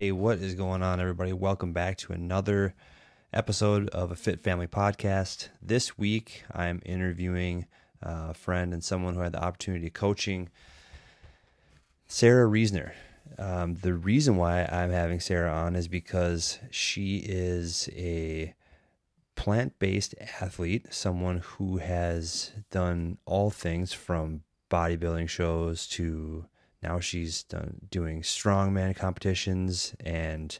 Hey, what is going on, everybody? Welcome back to another episode of a Fit Family podcast. This week, I'm interviewing a friend and someone who had the opportunity of coaching Sarah Reasoner. Um, the reason why I'm having Sarah on is because she is a plant based athlete, someone who has done all things from bodybuilding shows to now she's done doing strongman competitions and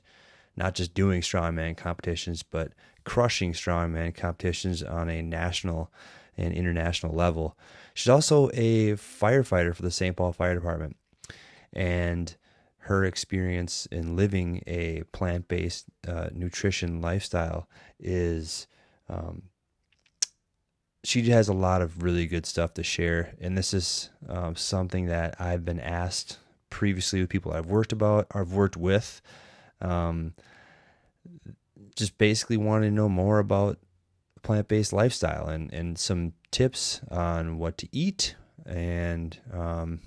not just doing strongman competitions, but crushing strongman competitions on a national and international level. She's also a firefighter for the St. Paul Fire Department. And her experience in living a plant based uh, nutrition lifestyle is um, she has a lot of really good stuff to share, and this is um, something that I've been asked previously with people I've worked about, I've worked with, um, just basically wanting to know more about plant based lifestyle and and some tips on what to eat and um,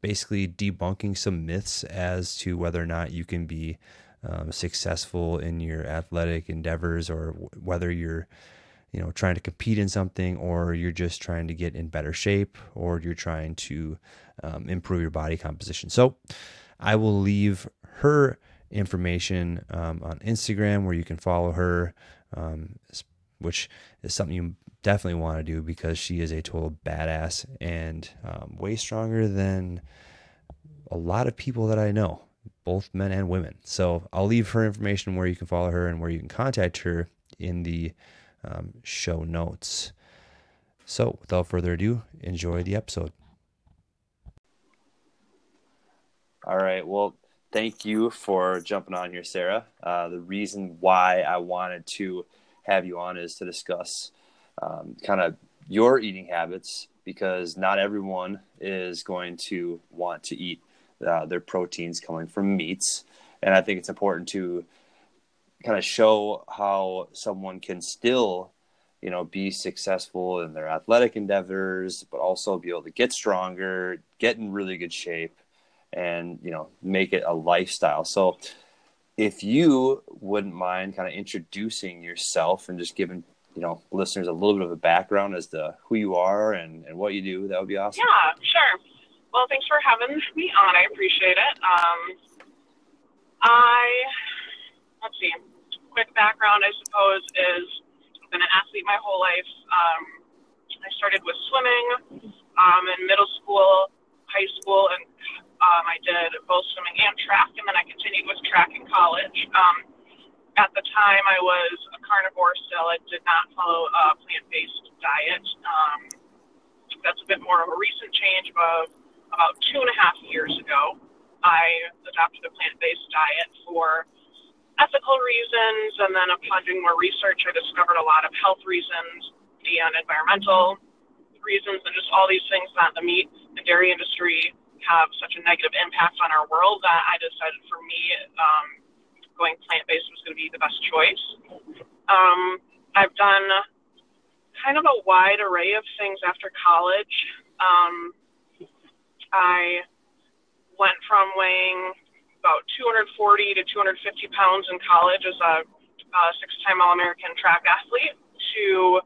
basically debunking some myths as to whether or not you can be um, successful in your athletic endeavors or whether you're you know trying to compete in something or you're just trying to get in better shape or you're trying to um, improve your body composition. So i will leave her information um, on instagram where you can follow her um, which is something you definitely want to do because she is a total badass and um, way stronger than a lot of people that i know both men and women. So i'll leave her information where you can follow her and where you can contact her in the um, show notes. So, without further ado, enjoy the episode. All right. Well, thank you for jumping on here, Sarah. Uh, the reason why I wanted to have you on is to discuss um, kind of your eating habits because not everyone is going to want to eat uh, their proteins coming from meats. And I think it's important to kind of show how someone can still you know be successful in their athletic endeavors but also be able to get stronger get in really good shape and you know make it a lifestyle. So if you wouldn't mind kind of introducing yourself and just giving you know listeners a little bit of a background as to who you are and, and what you do that would be awesome. Yeah sure. Well thanks for having me on. I appreciate it. Um, i let's see quick background, I suppose, is I've been an athlete my whole life. Um, I started with swimming um, in middle school, high school, and um, I did both swimming and track, and then I continued with track in college. Um, at the time, I was a carnivore still. I did not follow a plant-based diet. Um, that's a bit more of a recent change of about two and a half years ago. I adopted a plant-based diet for ethical reasons, and then upon doing more research, I discovered a lot of health reasons and environmental reasons, and just all these things that the meat and dairy industry have such a negative impact on our world that I decided for me, um, going plant based was going to be the best choice. Um, I've done kind of a wide array of things after college. Um, I went from weighing about 240 to 250 pounds in college as a, a six-time All-American track athlete to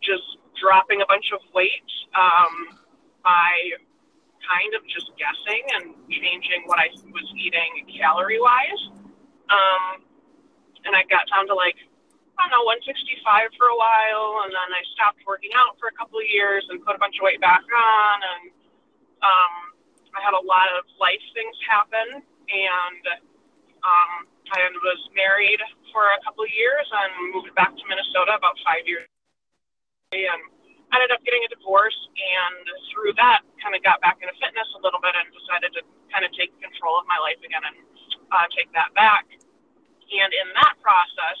just dropping a bunch of weight um, by kind of just guessing and changing what I was eating calorie-wise. Um, and I got down to like I don't know 165 for a while, and then I stopped working out for a couple of years and put a bunch of weight back on, and um, I had a lot of life things happen and um, I was married for a couple of years and moved back to Minnesota about five years, and ended up getting a divorce. And through that, kind of got back into fitness a little bit and decided to kind of take control of my life again and uh, take that back. And in that process,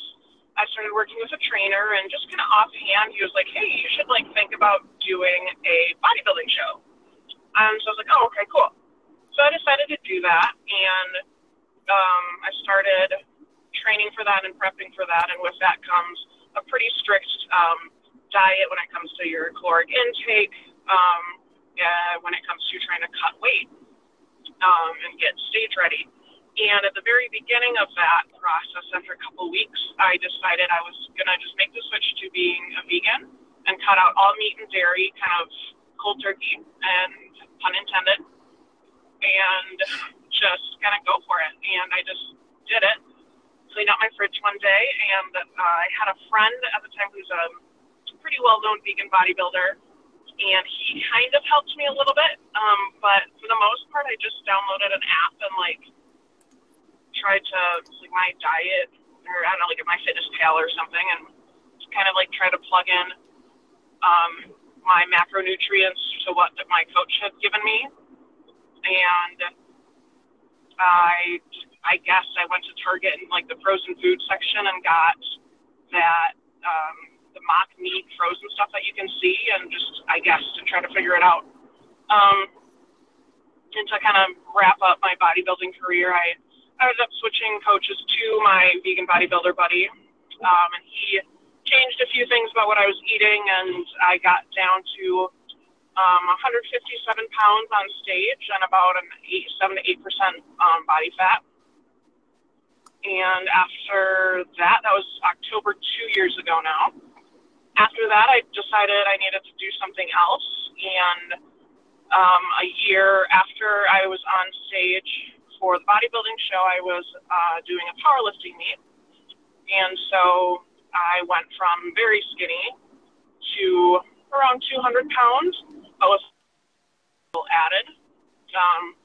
I started working with a trainer, and just kind of offhand, he was like, "Hey, you should like think about doing a bodybuilding show." And so I was like, "Oh, okay, cool." So I decided to do that, and um, I started training for that and prepping for that. And with that comes a pretty strict um, diet when it comes to your caloric intake, um, uh, when it comes to trying to cut weight um, and get stage ready. And at the very beginning of that process, after a couple weeks, I decided I was going to just make the switch to being a vegan and cut out all meat and dairy, kind of cold turkey, and pun intended, and just kind of go for it. And I just did it. Cleaned out my fridge one day, and uh, I had a friend at the time who's a pretty well known vegan bodybuilder and he kind of helped me a little bit. Um, but for the most part, I just downloaded an app and like tried to like my diet or I don't know, like my fitness pal or something, and kind of like try to plug in um, my macronutrients to what my coach had given me, and I I guess I went to Target in like the frozen food section and got that. Um, the mock meat frozen stuff that you can see, and just I guess to try to figure it out. Um, and to kind of wrap up my bodybuilding career, I, I ended up switching coaches to my vegan bodybuilder buddy, um, and he changed a few things about what I was eating, and I got down to um, 157 pounds on stage and about an eight, seven to eight percent um, body fat. And after that, that was October two years ago now after that, I decided I needed to do something else. And um, a year after I was on stage for the bodybuilding show, I was uh, doing a powerlifting meet. And so I went from very skinny to around 200 pounds, but with added. Um,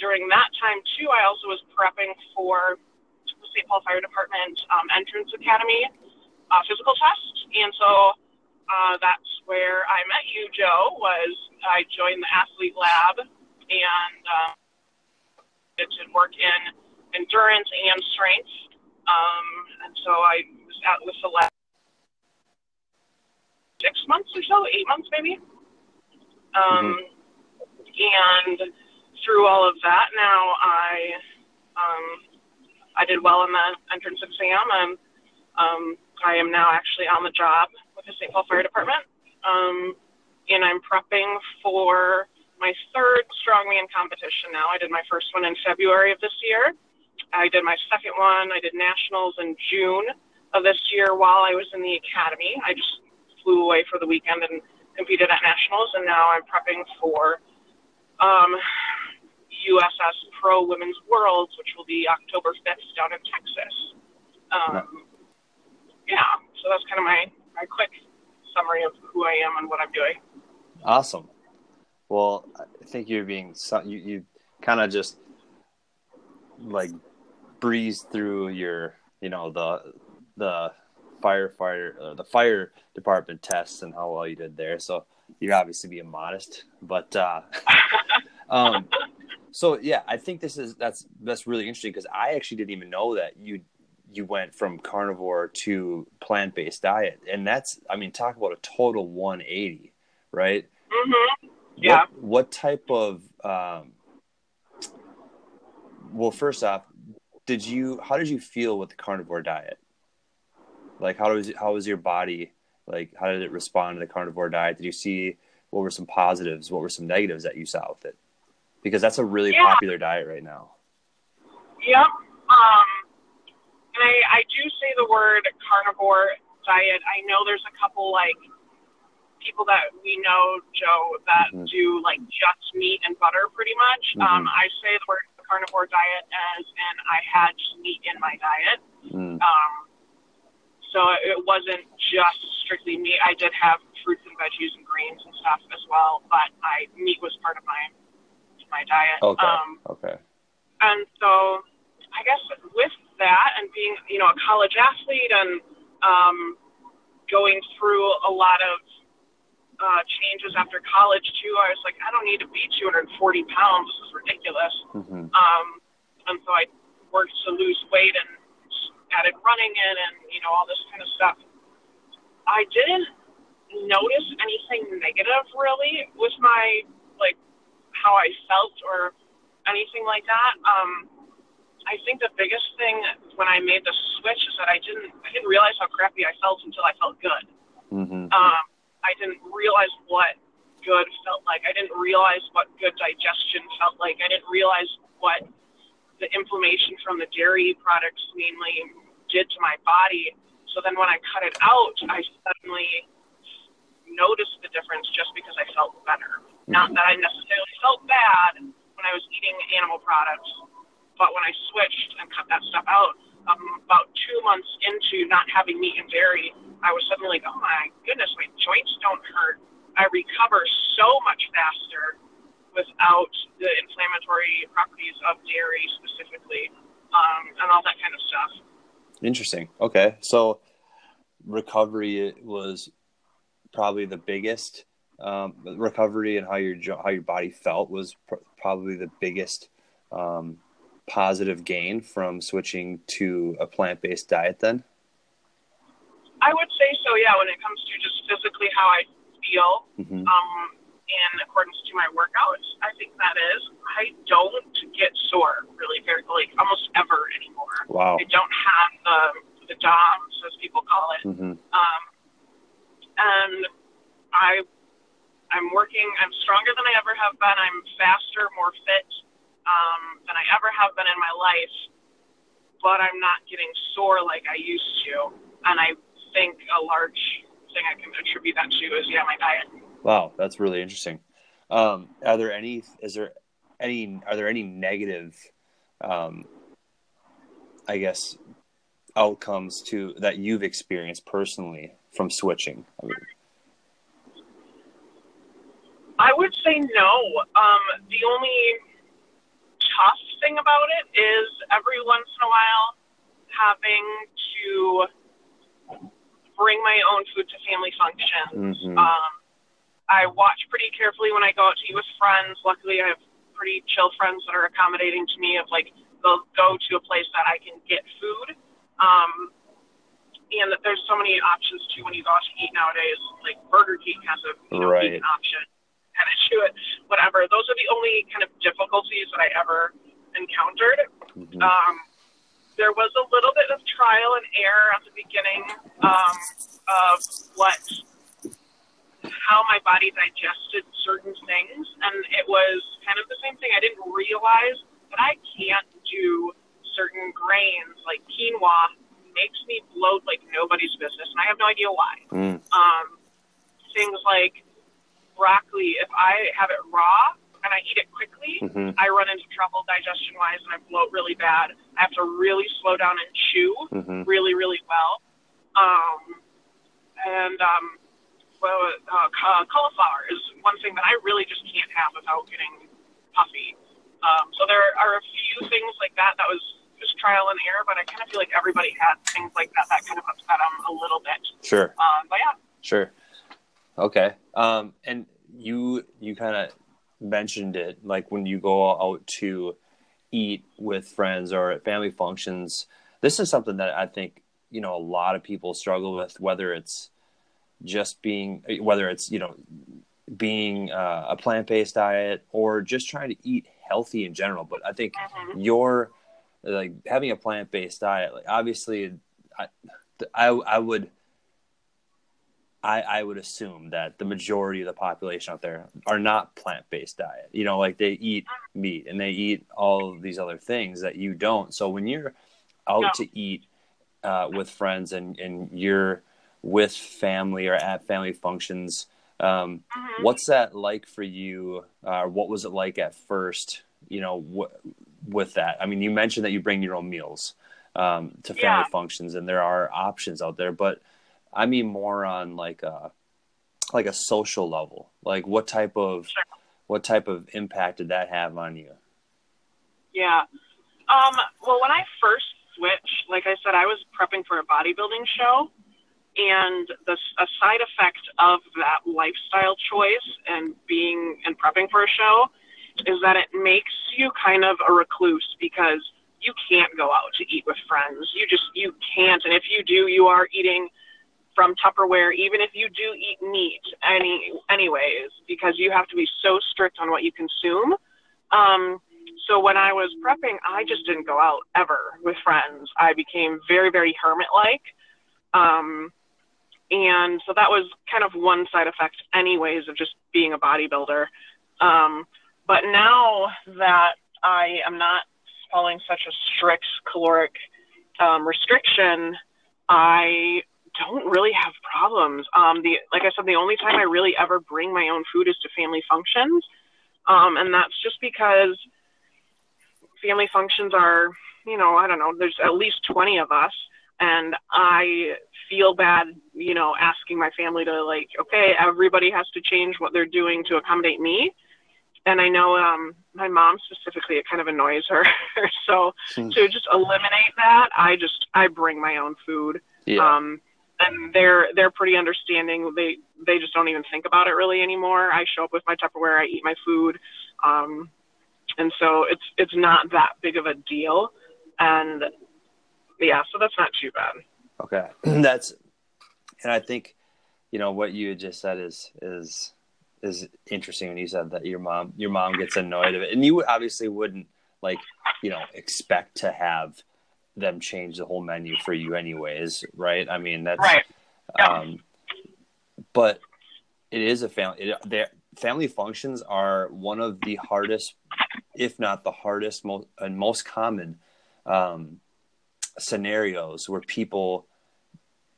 during that time, too, I also was prepping for the St. Paul Fire Department um, Entrance Academy uh, physical test. And so uh, that's where I met you, Joe, was I joined the athlete lab and uh, did work in endurance and strength. Um, and so I was out with the lab six months or so, eight months maybe. Um, mm-hmm. And through all of that, now I um, I did well in the entrance exam and um, I am now actually on the job with the St. Paul Fire Department, um, and I'm prepping for my third strongman competition now. I did my first one in February of this year. I did my second one. I did nationals in June of this year while I was in the academy. I just flew away for the weekend and competed at nationals, and now I'm prepping for um, USS Pro Women's Worlds, which will be October 5th down in Texas. Um, yeah, so that's kind of my, my quick summary of who I am and what I'm doing. Awesome. Well, I think you're being you you kind of just like breeze through your you know the the firefighter uh, the fire department tests and how well you did there. So you're obviously being modest, but uh, um, so yeah, I think this is that's that's really interesting because I actually didn't even know that you you went from carnivore to plant based diet, and that's I mean talk about a total 180, right? Mm-hmm. Yeah. What, what type of um, well, first off, did you how did you feel with the carnivore diet? Like how was how was your body like how did it respond to the carnivore diet? Did you see what were some positives? What were some negatives that you saw with it? Because that's a really yeah. popular diet right now. Yep. Um, and I, I do say the word carnivore diet. I know there's a couple like people that we know, Joe, that mm-hmm. do like just meat and butter pretty much. Mm-hmm. Um, I say the word carnivore diet as and I had just meat in my diet. Mm. Um, so it wasn't just strictly meat. I did have fruits and veggies and greens and stuff as well, but I meat was part of my my diet. Okay. Um, okay. And so I guess with that and being, you know, a college athlete and um, going through a lot of uh, changes after college too, I was like, I don't need to be 240 pounds. This is ridiculous. Mm-hmm. Um, and so I worked to lose weight and added running in and you know all this kind of stuff. I didn't notice anything negative really with my like how I felt or anything like that. Um, I think the biggest thing when I made the switch is that I didn't I didn't realize how crappy I felt until I felt good. Mm-hmm. Um, I didn't realize what good felt like. I didn't realize what good digestion felt like. I didn't realize what the inflammation from the dairy products mainly did to my body. So then when I cut it out, I suddenly noticed the difference just because I felt better. Not that I necessarily felt bad when I was eating animal products, but when I switched and cut that stuff out, um, about two months into not having meat and dairy, I was suddenly like, oh my goodness, my joints don't hurt. I recover so much faster without the inflammatory properties of dairy specifically, um, and all that kind of stuff. Interesting. Okay, so recovery was probably the biggest um, recovery and how your how your body felt was pr- probably the biggest um, positive gain from switching to a plant based diet. Then I would say so. Yeah, when it comes to just physically how I feel, mm-hmm. um, in accordance to my workouts. I think that is. I don't get sore really very like almost ever anymore. Wow. I don't have the the DOMS as people call it. Mm-hmm. Um, and I I'm working. I'm stronger than I ever have been. I'm faster, more fit um, than I ever have been in my life. But I'm not getting sore like I used to. And I think a large thing I can attribute that to is yeah my diet. Wow, that's really interesting. Um, are there any? Is there any? Are there any negative? Um, I guess outcomes to that you've experienced personally from switching. I, mean, I would say no. Um, the only tough thing about it is every once in a while having to bring my own food to family functions. Mm-hmm. Um, I watch pretty carefully when I go out to eat with friends. Luckily, I have pretty chill friends that are accommodating to me. Of like, they'll go to a place that I can get food. Um, and that there's so many options too when you go out to eat nowadays. Like Burger King has a you know, right. vegan option, kind of do it, whatever. Those are the only kind of difficulties that I ever encountered. Mm-hmm. Um, there was a little bit of trial and error at the beginning um, of what how my body digested certain things, and it was kind of the same thing. I didn't realize that I can't do certain grains like quinoa makes me bloat like nobody's business, and I have no idea why. Mm. Um, things like broccoli, if I have it raw and I eat it quickly, mm-hmm. I run into trouble digestion wise, and I bloat really bad. I have to really slow down and chew mm-hmm. really, really well. Um, and um, well, uh, cauliflower is one thing that I really just can't have without getting puffy. Um, so there are a few things like that that was just trial and error, but I kind of feel like everybody had things like that that kind of upset them a little bit. Sure. Um, but yeah. Sure. Okay. Um, and you you kind of mentioned it like when you go out to eat with friends or at family functions. This is something that I think you know a lot of people struggle with, whether it's just being whether it's you know being uh, a plant-based diet or just trying to eat healthy in general but i think mm-hmm. your like having a plant-based diet like obviously i i, I would I, I would assume that the majority of the population out there are not plant-based diet. You know, like they eat meat and they eat all these other things that you don't. So when you're out no. to eat uh, with friends and and you're with family or at family functions. Um, mm-hmm. What's that like for you? Uh, what was it like at first? You know, wh- with that. I mean, you mentioned that you bring your own meals um, to family yeah. functions, and there are options out there. But I mean more on like a like a social level. Like, what type of sure. what type of impact did that have on you? Yeah. Um, well, when I first switched, like I said, I was prepping for a bodybuilding show and the a side effect of that lifestyle choice and being and prepping for a show is that it makes you kind of a recluse because you can't go out to eat with friends. You just you can't, and if you do, you are eating from Tupperware. Even if you do eat meat, any anyways, because you have to be so strict on what you consume. Um, so when I was prepping, I just didn't go out ever with friends. I became very very hermit like. Um, and so that was kind of one side effect, anyways, of just being a bodybuilder. Um, but now that I am not following such a strict caloric um, restriction, I don't really have problems. Um, the like I said, the only time I really ever bring my own food is to family functions, um, and that's just because family functions are, you know, I don't know. There's at least twenty of us, and I feel bad, you know, asking my family to like, okay, everybody has to change what they're doing to accommodate me. And I know um, my mom specifically, it kind of annoys her. so mm. to just eliminate that, I just I bring my own food. Yeah. Um, and they're they're pretty understanding. They they just don't even think about it really anymore. I show up with my Tupperware, I eat my food, um, and so it's it's not that big of a deal. And yeah, so that's not too bad. Okay, that's and I think you know what you just said is is is interesting when you said that your mom your mom gets annoyed of it, and you obviously wouldn't like you know expect to have them change the whole menu for you anyways, right? I mean that's right. Yeah. Um, but it is a family. It, family functions are one of the hardest, if not the hardest, most and most common um, scenarios where people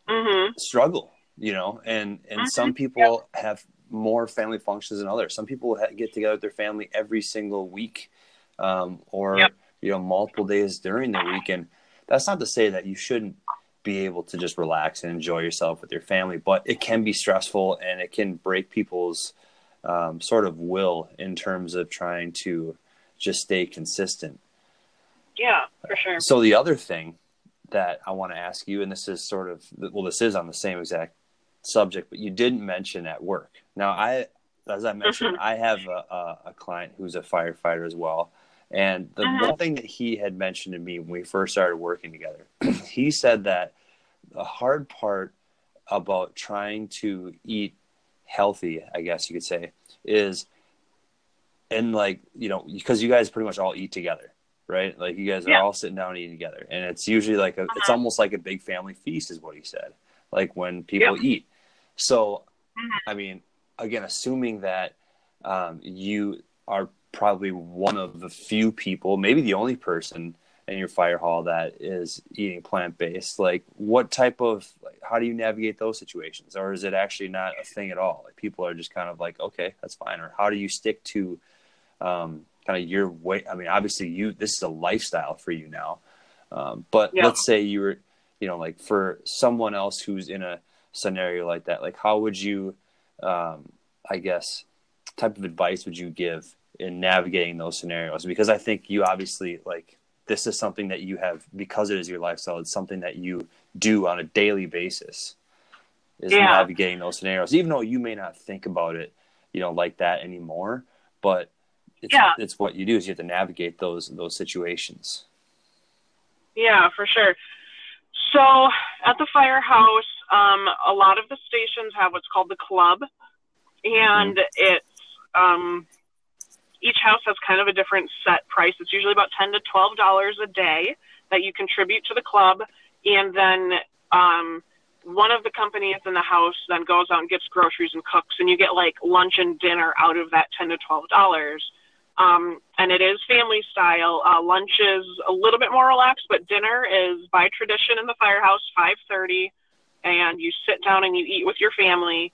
mm-hmm. struggle. You know, and and mm-hmm. some people yep. have more family functions than others. Some people get together with their family every single week, um, or yep. you know, multiple days during the week. And that's not to say that you shouldn't be able to just relax and enjoy yourself with your family, but it can be stressful and it can break people's um, sort of will in terms of trying to just stay consistent. Yeah, for sure. So the other thing that I want to ask you, and this is sort of well, this is on the same exact subject, but you didn't mention at work. Now, I, as I mentioned, I have a, a, a, client who's a firefighter as well, and the uh-huh. one thing that he had mentioned to me when we first started working together, he said that the hard part about trying to eat healthy, I guess you could say, is and like you know because you guys pretty much all eat together right like you guys are yeah. all sitting down eating together and it's usually like a, uh-huh. it's almost like a big family feast is what he said like when people yeah. eat so i mean again assuming that um, you are probably one of the few people, maybe the only person in your fire hall that is eating plant based. Like, what type of, like, how do you navigate those situations? Or is it actually not a thing at all? Like, people are just kind of like, okay, that's fine. Or how do you stick to um, kind of your way? I mean, obviously, you, this is a lifestyle for you now. Um, but yeah. let's say you were, you know, like for someone else who's in a scenario like that, like, how would you, um, I guess, type of advice would you give in navigating those scenarios because I think you obviously like this is something that you have because it is your lifestyle. It's something that you do on a daily basis is yeah. navigating those scenarios, even though you may not think about it, you know, like that anymore. But it's, yeah. it's what you do is you have to navigate those those situations. Yeah, for sure. So at the firehouse, um, a lot of the stations have what's called the club, and mm-hmm. it's um, each house has kind of a different set price. It's usually about ten to twelve dollars a day that you contribute to the club, and then um, one of the companies in the house then goes out and gets groceries and cooks, and you get like lunch and dinner out of that ten to twelve dollars. Um, and it is family style. Uh, lunch is a little bit more relaxed, but dinner is by tradition in the firehouse, five thirty, and you sit down and you eat with your family,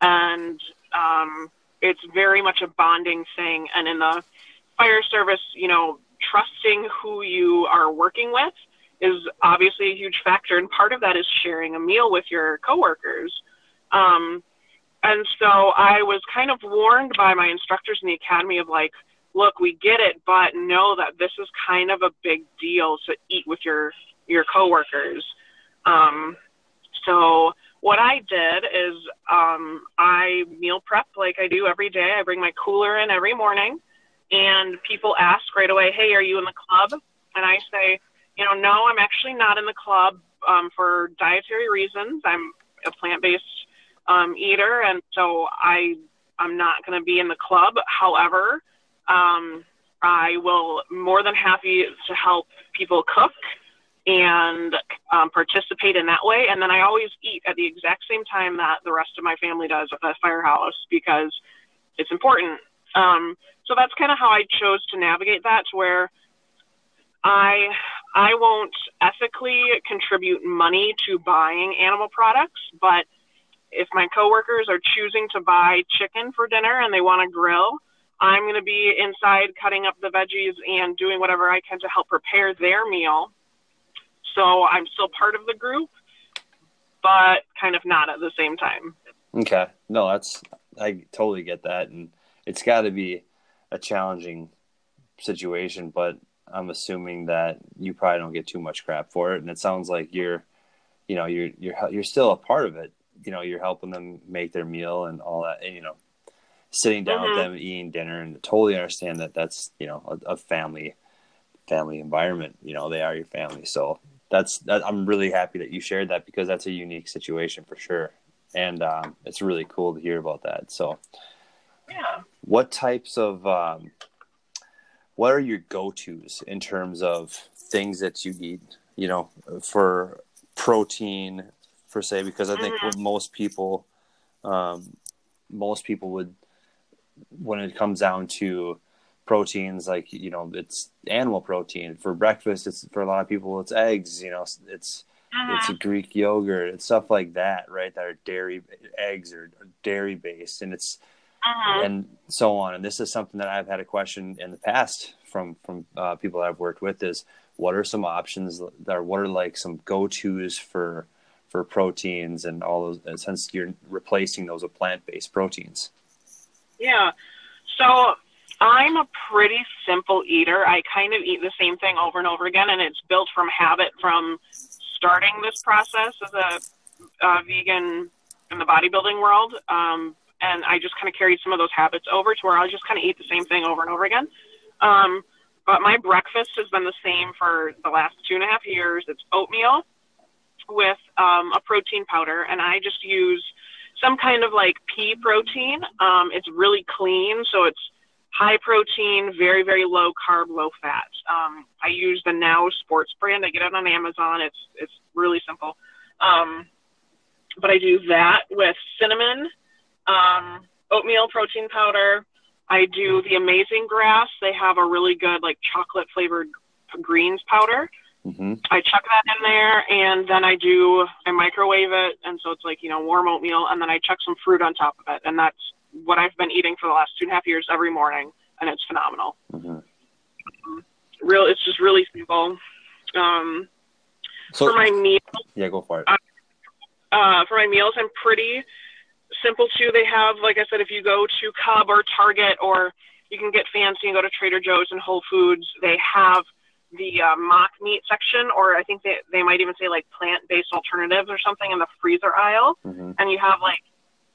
and um, it's very much a bonding thing. And in the fire service, you know, trusting who you are working with is obviously a huge factor. And part of that is sharing a meal with your coworkers. Um, and so I was kind of warned by my instructors in the academy of like, look, we get it, but know that this is kind of a big deal to eat with your your coworkers. Um, so what I did is um, I meal prep like I do every day. I bring my cooler in every morning, and people ask right away, "Hey, are you in the club?" And I say, "You know, no, I'm actually not in the club um, for dietary reasons. I'm a plant-based um, eater, and so I I'm not going to be in the club. However, um, I will more than happy to help people cook." and um, participate in that way. And then I always eat at the exact same time that the rest of my family does at the firehouse because it's important. Um, so that's kind of how I chose to navigate that to where I I won't ethically contribute money to buying animal products, but if my coworkers are choosing to buy chicken for dinner and they want to grill, I'm going to be inside cutting up the veggies and doing whatever I can to help prepare their meal. So I'm still part of the group, but kind of not at the same time. Okay. No, that's I totally get that and it's got to be a challenging situation, but I'm assuming that you probably don't get too much crap for it and it sounds like you're you know, you're you're you're still a part of it. You know, you're helping them make their meal and all that, and, you know, sitting down mm-hmm. with them eating dinner and totally understand that that's, you know, a, a family family environment, you know, they are your family. So that's that I'm really happy that you shared that because that's a unique situation for sure and um, it's really cool to hear about that. So, yeah, what types of um, what are your go tos in terms of things that you eat? You know, for protein, per se, because I think mm-hmm. most people, um, most people would, when it comes down to proteins, like you know, it's animal protein for breakfast. It's for a lot of people, it's eggs. You know, it's uh-huh. It's Greek yogurt and stuff like that, right? That are dairy eggs or dairy based, and it's uh-huh. and so on. And this is something that I've had a question in the past from from uh, people I've worked with is what are some options that are what are like some go tos for for proteins and all those and since you're replacing those with plant based proteins. Yeah. So I'm a pretty simple eater. I kind of eat the same thing over and over again, and it's built from habit from starting this process as a, a vegan in the bodybuilding world. Um, and I just kind of carried some of those habits over to where I just kind of eat the same thing over and over again. Um, but my breakfast has been the same for the last two and a half years. It's oatmeal with um, a protein powder, and I just use some kind of like pea protein. Um, it's really clean, so it's high protein, very, very low carb, low fat. Um, I use the Now Sports brand. I get it on Amazon. It's it's really simple. Um, but I do that with cinnamon, um, oatmeal protein powder. I do the Amazing Grass. They have a really good like chocolate flavored greens powder. Mm-hmm. I chuck that in there, and then I do I microwave it, and so it's like you know warm oatmeal, and then I chuck some fruit on top of it, and that's what I've been eating for the last two and a half years every morning, and it's phenomenal. Mm-hmm. Real, it's just really simple. Um, so, for my meals, yeah, go for it. Uh, uh, for my meals, I'm pretty simple too. They have, like I said, if you go to Cub or Target, or you can get fancy and go to Trader Joe's and Whole Foods, they have the uh, mock meat section, or I think they they might even say like plant based alternatives or something in the freezer aisle, mm-hmm. and you have like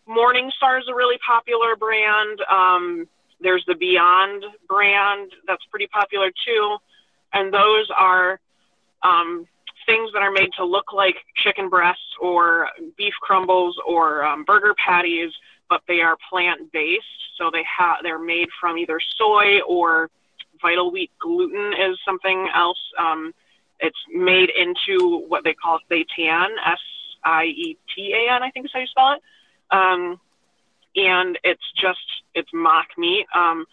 Morningstar is a really popular brand. Um, there's the Beyond brand that's pretty popular too, and those are um, things that are made to look like chicken breasts or beef crumbles or um, burger patties, but they are plant based. So they have they're made from either soy or vital wheat gluten is something else. Um, it's made into what they call seitan, S I E T A N, I think is how you spell it. Um, and it's just it's mock meat. Um,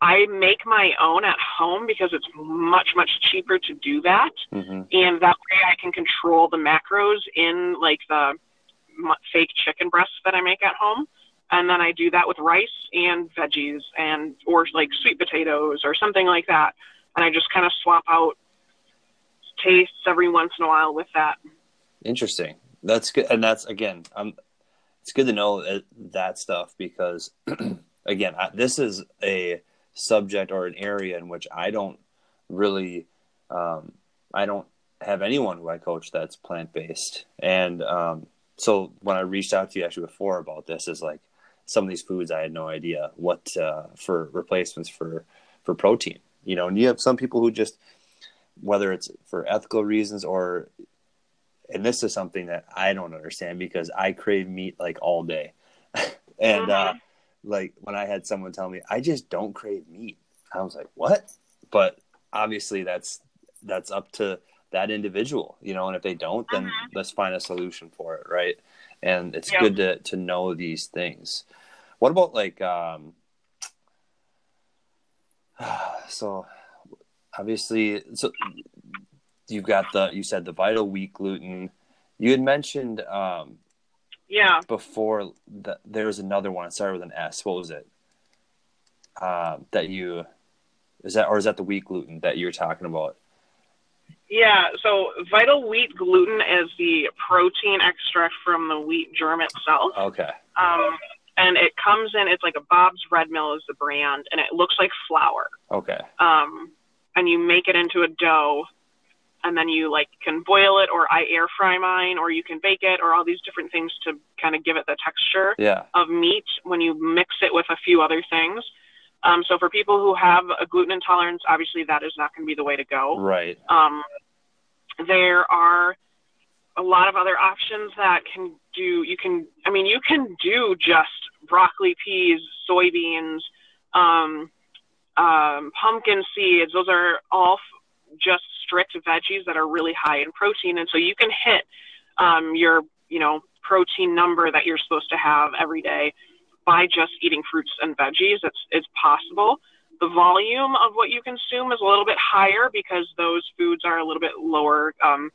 I make my own at home because it's much much cheaper to do that, mm-hmm. and that way I can control the macros in like the fake chicken breasts that I make at home, and then I do that with rice and veggies and or like sweet potatoes or something like that, and I just kind of swap out tastes every once in a while with that. Interesting. That's good, and that's again, I'm it's good to know that stuff because again I, this is a subject or an area in which i don't really um, i don't have anyone who i coach that's plant-based and um, so when i reached out to you actually before about this is like some of these foods i had no idea what uh, for replacements for for protein you know and you have some people who just whether it's for ethical reasons or and this is something that I don't understand because I crave meat like all day. and uh, mm-hmm. like when I had someone tell me, I just don't crave meat. I was like, what? But obviously that's that's up to that individual, you know, and if they don't, then mm-hmm. let's find a solution for it, right? And it's good to to know these things. What about like um so obviously, so you've got the you said the vital wheat gluten. You had mentioned um, Yeah. before that there was another one. It started with an S. What was it? Um, that you is that or is that the wheat gluten that you were talking about? Yeah, so vital wheat gluten is the protein extract from the wheat germ itself. Okay. Um, and it comes in, it's like a Bob's Red Mill is the brand, and it looks like flour. Okay. Um, and you make it into a dough, and then you like can boil it, or I air fry mine, or you can bake it, or all these different things to kind of give it the texture Yeah. of meat when you mix it with a few other things. Um, so for people who have a gluten intolerance, obviously that is not going to be the way to go. Right. Um, there are a lot of other options that can do. You can, I mean, you can do just broccoli, peas, soybeans, um, um, pumpkin seeds. Those are all f- just strict veggies that are really high in protein, and so you can hit um, your, you know, protein number that you're supposed to have every day by just eating fruits and veggies. It's it's possible the volume of what you consume is a little bit higher because those foods are a little bit lower, um,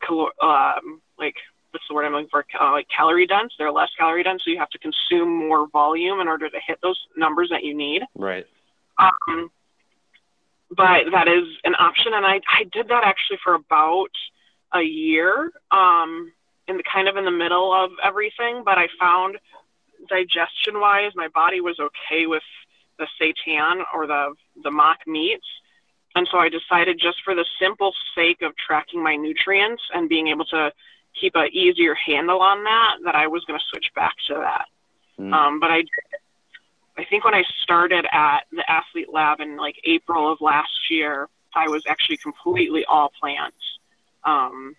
cal- um, like what's the word I'm looking for? Uh, like calorie dense. They're less calorie dense, so you have to consume more volume in order to hit those numbers that you need. Right. Um, but that is an option, and I I did that actually for about a year, um, in the kind of in the middle of everything. But I found digestion wise, my body was okay with the seitan or the the mock meats. And so I decided just for the simple sake of tracking my nutrients and being able to keep a easier handle on that, that I was going to switch back to that. Mm. Um, but I, I think when I started at the athlete lab in like April of last year, I was actually completely all plants. Um,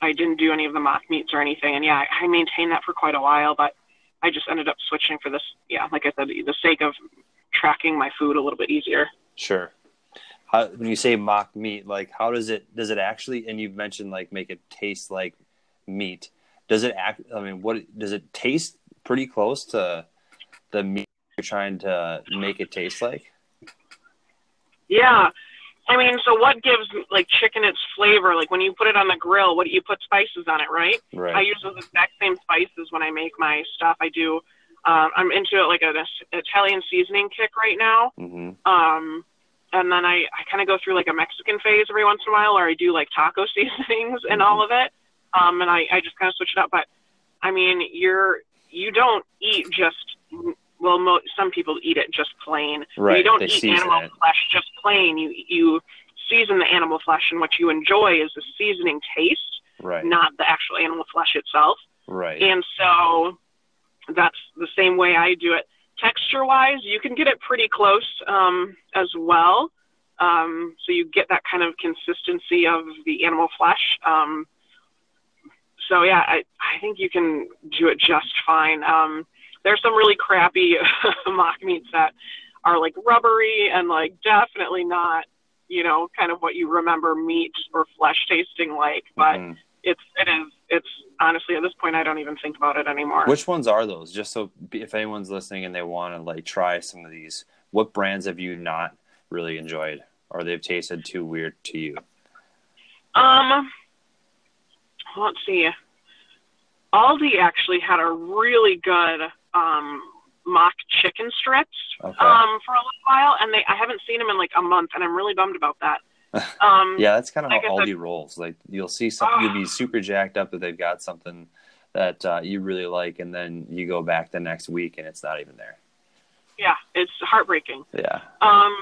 I didn't do any of the mock meats or anything, and yeah, I, I maintained that for quite a while. But I just ended up switching for this, yeah, like I said, the sake of tracking my food a little bit easier. Sure. How, when you say mock meat, like how does it does it actually? And you've mentioned like make it taste like meat. Does it act? I mean, what does it taste? Pretty close to the meat you're trying to make it taste like. Yeah. I mean, so what gives like chicken its flavor? Like when you put it on the grill, what do you put spices on it, right? Right. I use those exact same spices when I make my stuff. I do. Um, I'm into like an Italian seasoning kick right now. hmm Um, and then I, I kind of go through like a Mexican phase every once in a while, or I do like taco seasonings and all of it. Um, and I, I just kind of switch it up. But I mean, you're you don't eat just well. Mo- some people eat it just plain. Right, You don't eat animal it. flesh just plain. You you season the animal flesh, and what you enjoy is the seasoning taste, Right. not the actual animal flesh itself. Right. And so that's the same way I do it. Texture wise, you can get it pretty close um, as well. Um, so you get that kind of consistency of the animal flesh. Um, so yeah, I, I think you can do it just fine. Um, there's some really crappy mock meats that are like rubbery and like definitely not, you know, kind of what you remember meat or flesh tasting like. But Mhm. It's it is it's honestly at this point I don't even think about it anymore. Which ones are those? Just so if anyone's listening and they want to like try some of these, what brands have you not really enjoyed, or they've tasted too weird to you? Um, let's see. Aldi actually had a really good um, mock chicken strips Okay. um, for a little while, and they I haven't seen them in like a month, and I'm really bummed about that. Um, yeah, that's kind of like how Aldi rolls. Like you'll see some, you'll be super jacked up that they've got something that uh, you really like, and then you go back the next week and it's not even there. yeah, it's heartbreaking. Yeah. Um,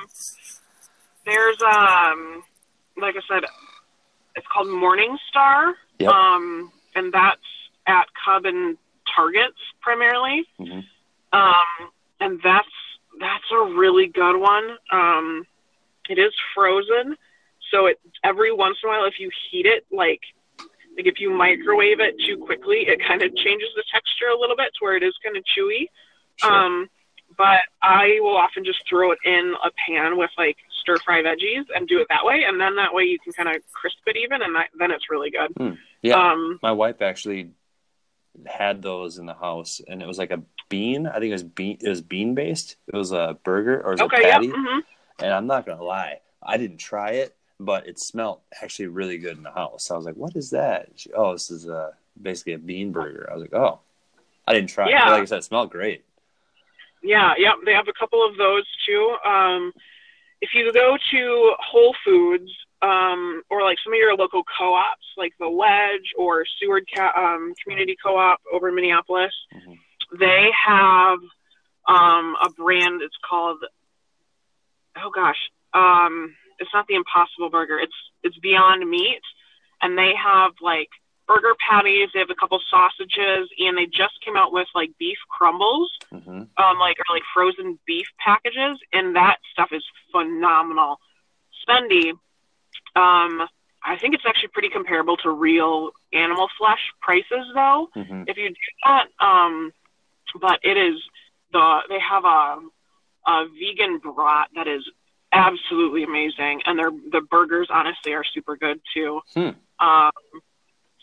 there's um, like I said, it's called Morning Star. Yep. Um, and that's at Cub and Targets primarily. hmm Um, and that's that's a really good one. Um, it is frozen, so it every once in a while, if you heat it, like like if you microwave it too quickly, it kind of changes the texture a little bit to where it is kind of chewy. Sure. Um, but I will often just throw it in a pan with like stir fry veggies and do it that way, and then that way you can kind of crisp it even, and that, then it's really good. yeah. Um, My wife actually had those in the house, and it was like a bean. I think it was bean. It was bean based. It was a burger or it was okay, a patty. hmm And I'm not gonna lie, I didn't try it, but it smelled actually really good in the house. I was like, "What is that?" She, oh, this is a basically a bean burger. I was like, "Oh, I didn't try Yeah. it." Like I said, it smelled great. Yeah, yeah, They have a couple of those too. Um, if you go to Whole Foods um, or like some of your local co-ops, like the Wedge or Seward um, Community Co-op over in Minneapolis, Mhm. they have um, a brand. It's called oh gosh, um, it's not the Impossible Burger. It's it's Beyond Meat, and they have like burger patties. They have a couple sausages, and they just came out with like beef crumbles hmm um, like or like frozen beef packages, and that stuff is phenomenal. Spendy, um, I think it's actually pretty comparable to real animal flesh prices, though. hmm If you do that, um, but it is the they have a a vegan brat that is absolutely amazing, and their the burgers honestly are super good too. Hmm. Um,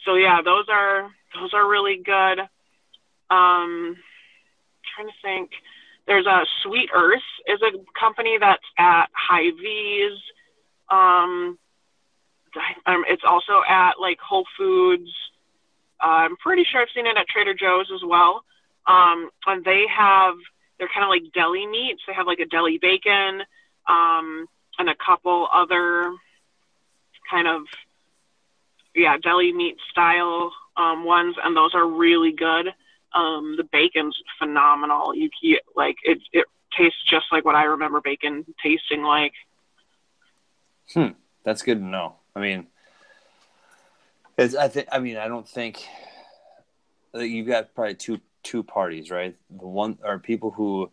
so yeah, those are those are really good. Um, trying to think. There's a Sweet Earth is a company that's at Hy-Vee's. Um, um, it's also at like Whole Foods. Uh, I'm pretty sure I've seen it at Trader Joe's as well. Um, and they have they're kind of like deli meats. They have like a deli bacon, um, and a couple other kind of yeah deli meat style um, ones, and those are really good. Um, the bacon's phenomenal. You, you like it. It tastes just like what I remember bacon tasting like. Hmm, that's good to know. I mean, it's, I think. I mean, I don't think that you've got probably two two parties, right? The one are people who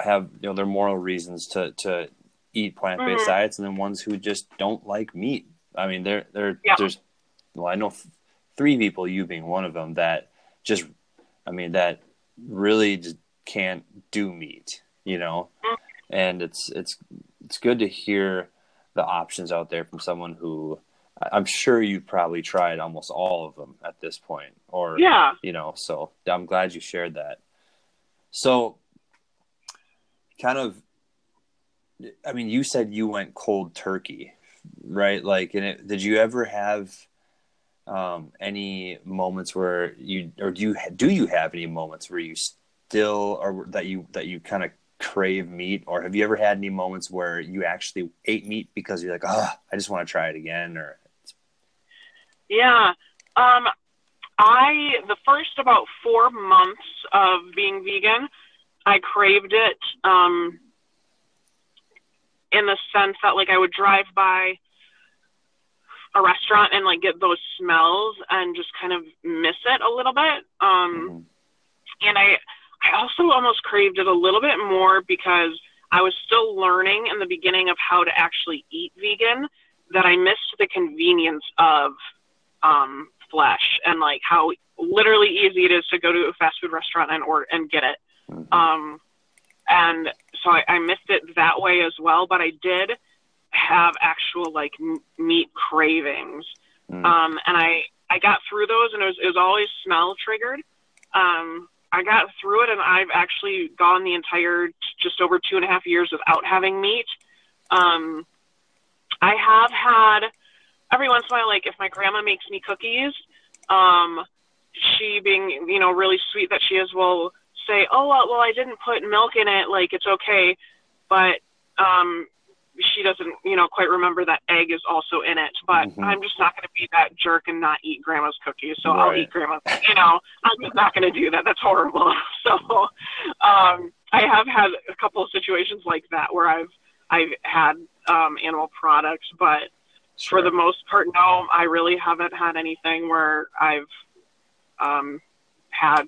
have you know their moral reasons to to eat plant based Mhm. diets, and then ones who just don't like meat. I mean, there there Yeah. there's well, I know th- three people, you being one of them, that just, I mean, that really just can't do meat, you know, Mhm. and it's it's it's good to hear the options out there from someone who I'm sure you've probably tried almost all of them at this point, or Yeah. you know. So I'm glad you shared that. So, kind of, I mean, you said you went cold turkey, right? Like, and it, did you ever have um, any moments where you, or do you do you have any moments where you still, or that you that you kind of crave meat, or have you ever had any moments where you actually ate meat because you're like, oh, I just want to try it again, or Yeah. Um, I the first about four months of being vegan, I craved it. Um, in the sense that like I would drive by a restaurant and like get those smells and just kind of miss it a little bit. Um, Mhm. and I I also almost craved it a little bit more because I was still learning in the beginning of how to actually eat vegan that I missed the convenience of um, flesh and like how literally easy it is to go to a fast food restaurant and or and get it. Mhm. Um, and so I, I missed it that way as well. But I did have actual like m- meat cravings Mm. um, and I I got through those, and it was it was always smell triggered. Um, I got through it, and I've actually gone the entire t- just over two and a half years without having meat. Um, I have had every once in a while, like if my grandma makes me cookies, um, she being you know really sweet that she is, will say, "Oh well, well I didn't put milk in it, like it's okay," but um, she doesn't, you know, quite remember that egg is also in it. But Mhm. I'm just not going to be that jerk and not eat grandma's cookies. So I'll eat grandma's. You know, I'm just not going to do that. That's horrible. So um, I have had a couple of situations like that where I've I've had um, animal products, but for the most part, no, I really haven't had anything where I've um, had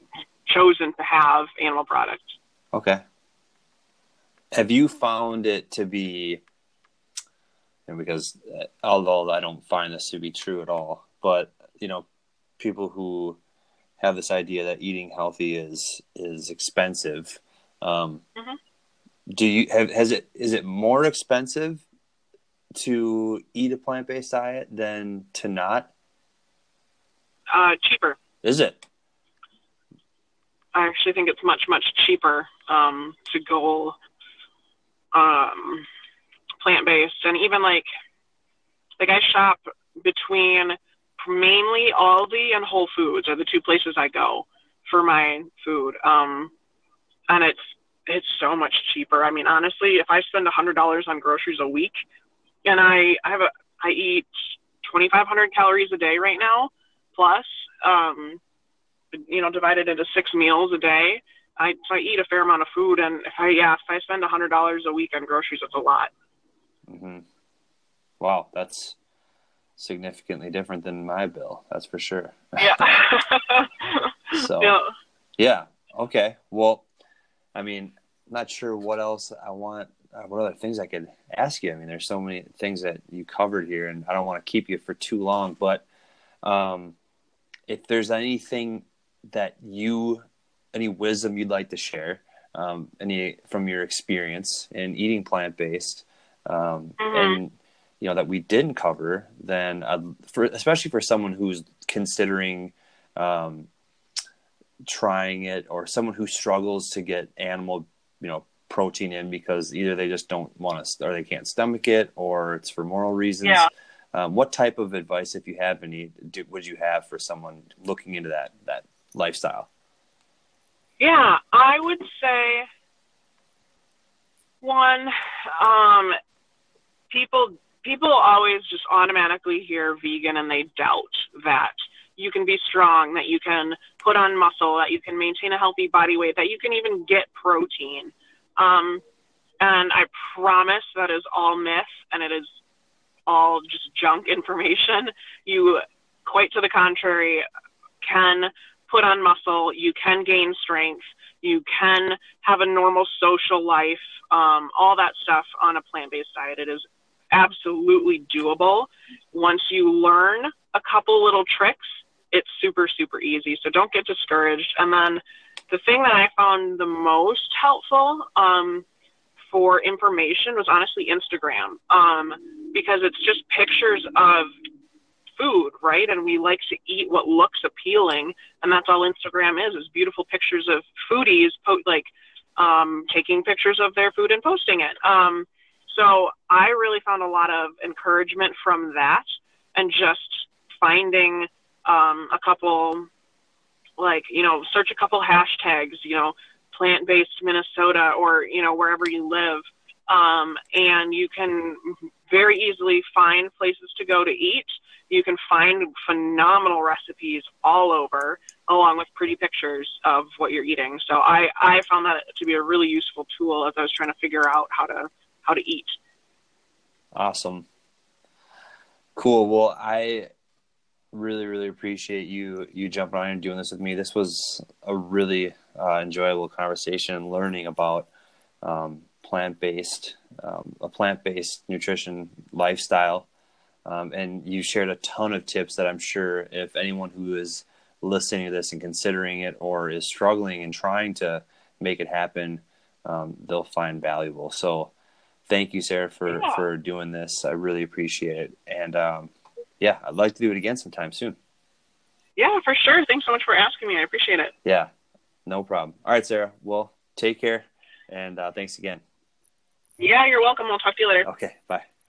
chosen to have animal products. Okay. Have you found it to be, and because uh, although I don't find this to be true at all, but you know, people who have this idea that eating healthy is is expensive. Um, Mhm. Do you have has it is it more expensive to eat a plant based diet than to not? Uh, cheaper. Is it? I actually think it's much much cheaper um, to go um, plant based, and even like like I shop between mainly Aldi and Whole Foods are the two places I go for my food. Um, and it's it's so much cheaper. I mean, honestly, if I spend a hundred dollars on groceries a week, and I I have a I eat twenty five hundred calories a day right now, plus um, you know, divided into six meals a day. I so I eat a fair amount of food, and if I yeah, if I spend a hundred dollars a week on groceries, it's a lot. Mm-hmm. Wow, that's significantly different than my bill. That's for sure. Yeah. so yeah. yeah. Okay. Well, I mean, not sure what else I want. Uh, what other things I could ask you? I mean, there's so many things that you covered here, and I don't want to keep you for too long. But um, if there's anything that you, any wisdom you'd like to share, um, any from your experience in eating plant based, um, mm-hmm. and you know that we didn't cover, then I'd, for especially for someone who's considering um, trying it, or someone who struggles to get animal, you know, protein in because either they just don't want to, or they can't stomach it, or it's for moral reasons. Yeah. Um, what type of advice, if you have any, do, would you have for someone looking into that that lifestyle? Yeah, I would say one, um, people people always just automatically hear vegan and they doubt that you can be strong, that you can put on muscle, that you can maintain a healthy body weight, that you can even get protein. Um, and I promise that is all myth and it is all just junk information. You, quite to the contrary, can put on muscle, you can gain strength, you can have a normal social life, um, all that stuff on a plant based diet. It is absolutely doable. Once you learn a couple little tricks, it's super, super easy. So don't get discouraged. And then the thing that I found the most helpful um, for information was honestly Instagram um, because it's just pictures of food, right? And we like to eat what looks appealing, and that's all Instagram is: is beautiful pictures of foodies, po- like um, taking pictures of their food and posting it. Um, so I really found a lot of encouragement from that, and just finding um, a couple, like you know, search a couple hashtags, you know, plant-based Minnesota, or you know, wherever you live. Um, and you can very easily find places to go to eat you can find phenomenal recipes all over, along with pretty pictures of what you're eating. So I, I found that to be a really useful tool as I was trying to figure out how to how to eat. Awesome. Cool. Well, I really, really appreciate you you jumping on and doing this with me. This was a really uh, enjoyable conversation learning about um, plant based um, a plant based nutrition lifestyle. Um, and you shared a ton of tips that I'm sure if anyone who is listening to this and considering it or is struggling and trying to make it happen, um, they'll find valuable. So thank you, Sarah, for, yeah. for doing this. I really appreciate it. And um, yeah, I'd like to do it again sometime soon. Yeah, for sure. Thanks so much for asking me. I appreciate it. Yeah, no problem. All right, Sarah. Well, take care and uh, thanks again. Yeah, you're welcome. I'll talk to you later. Okay, bye.